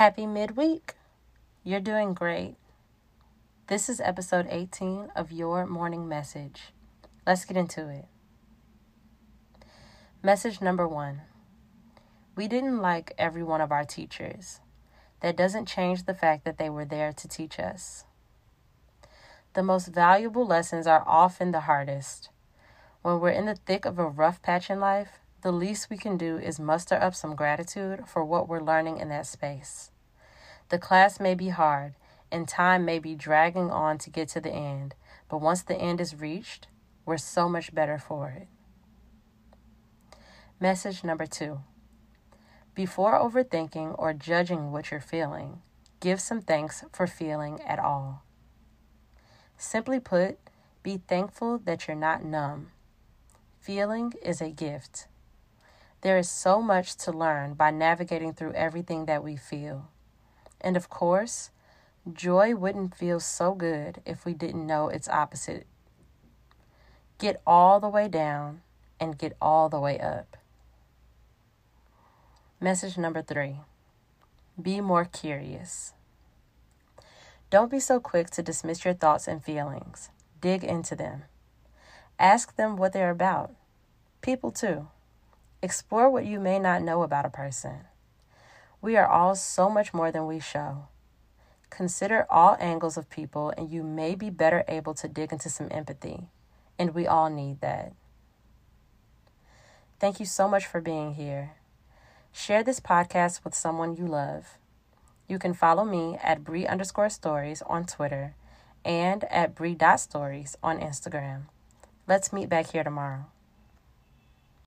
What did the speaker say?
Happy midweek. You're doing great. This is episode 18 of Your Morning Message. Let's get into it. Message number one We didn't like every one of our teachers. That doesn't change the fact that they were there to teach us. The most valuable lessons are often the hardest. When we're in the thick of a rough patch in life, the least we can do is muster up some gratitude for what we're learning in that space. The class may be hard, and time may be dragging on to get to the end, but once the end is reached, we're so much better for it. Message number two Before overthinking or judging what you're feeling, give some thanks for feeling at all. Simply put, be thankful that you're not numb. Feeling is a gift. There is so much to learn by navigating through everything that we feel. And of course, joy wouldn't feel so good if we didn't know its opposite. Get all the way down and get all the way up. Message number three be more curious. Don't be so quick to dismiss your thoughts and feelings. Dig into them. Ask them what they're about. People, too. Explore what you may not know about a person. We are all so much more than we show. Consider all angles of people, and you may be better able to dig into some empathy. And we all need that. Thank you so much for being here. Share this podcast with someone you love. You can follow me at Bree underscore stories on Twitter and at Bree dot stories on Instagram. Let's meet back here tomorrow.